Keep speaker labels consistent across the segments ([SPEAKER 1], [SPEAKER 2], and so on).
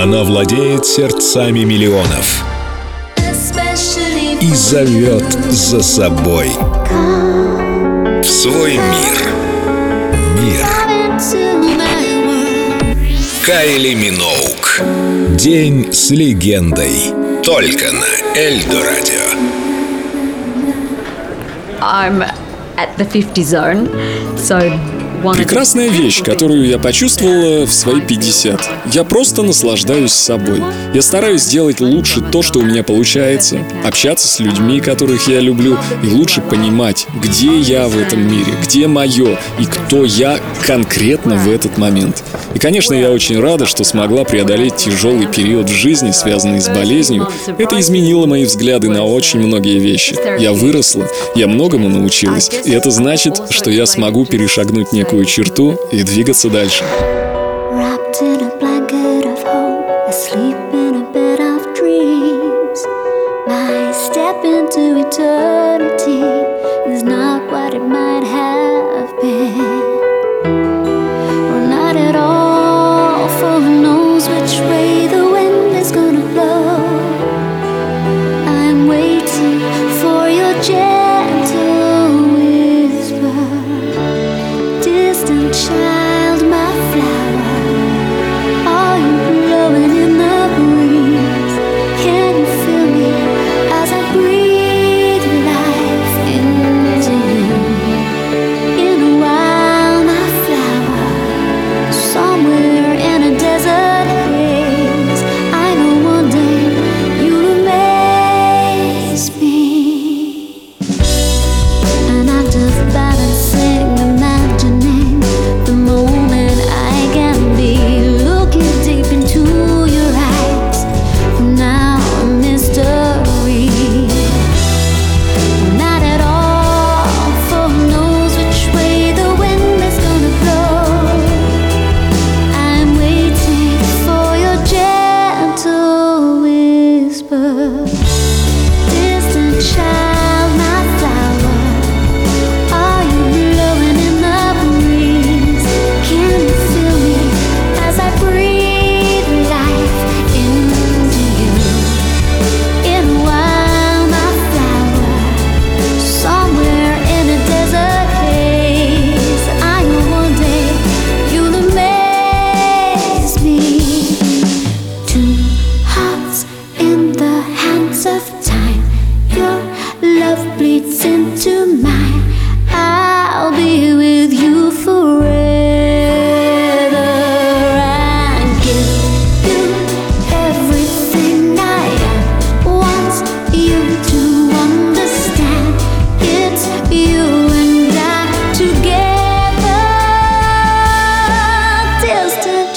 [SPEAKER 1] Она владеет сердцами миллионов и зовет за собой в свой мир. Мир. Кайли Миноук. День с легендой. Только на Эльдо Радио.
[SPEAKER 2] I'm at the 50 zone, so
[SPEAKER 3] Прекрасная вещь, которую я почувствовала в свои 50. Я просто наслаждаюсь собой. Я стараюсь сделать лучше то, что у меня получается, общаться с людьми, которых я люблю, и лучше понимать, где я в этом мире, где мое и кто я конкретно в этот момент. И, конечно, я очень рада, что смогла преодолеть тяжелый период в жизни, связанный с болезнью. Это изменило мои взгляды на очень многие вещи. Я выросла, я многому научилась, и это значит, что я смогу перешагнуть некую черту и двигаться дальше.
[SPEAKER 4] Step into eternity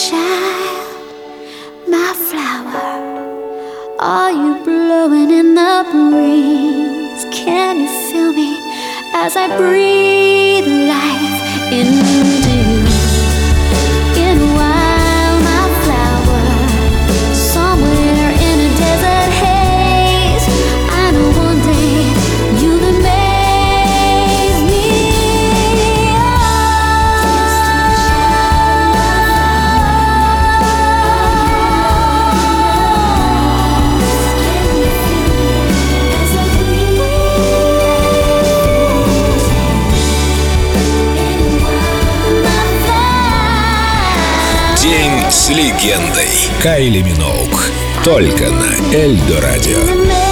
[SPEAKER 4] child my flower. Are you blowing in the breeze? Can you feel me as I breathe life into you?
[SPEAKER 1] С легендой. Кайли Миноук. Только на Эльдо Радио.